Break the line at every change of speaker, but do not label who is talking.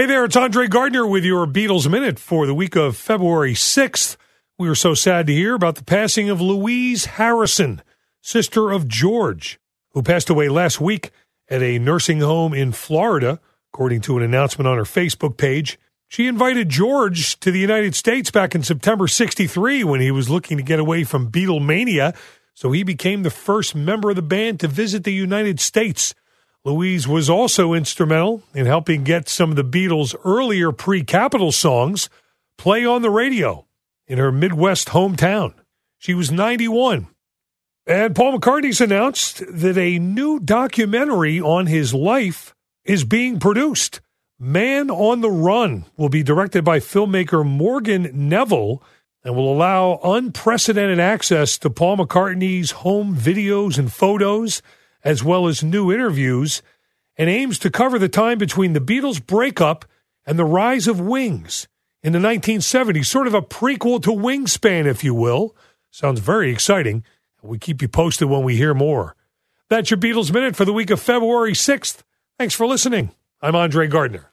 Hey there, it's Andre Gardner with your Beatles Minute for the week of February 6th. We were so sad to hear about the passing of Louise Harrison, sister of George, who passed away last week at a nursing home in Florida, according to an announcement on her Facebook page. She invited George to the United States back in September 63 when he was looking to get away from Beatlemania, so he became the first member of the band to visit the United States. Louise was also instrumental in helping get some of the Beatles' earlier pre Capitol songs play on the radio in her Midwest hometown. She was 91. And Paul McCartney's announced that a new documentary on his life is being produced. Man on the Run will be directed by filmmaker Morgan Neville and will allow unprecedented access to Paul McCartney's home videos and photos as well as new interviews, and aims to cover the time between the Beatles' breakup and the rise of Wings in the 1970s, sort of a prequel to Wingspan, if you will. Sounds very exciting. We keep you posted when we hear more. That's your Beatles Minute for the week of February 6th. Thanks for listening. I'm Andre Gardner.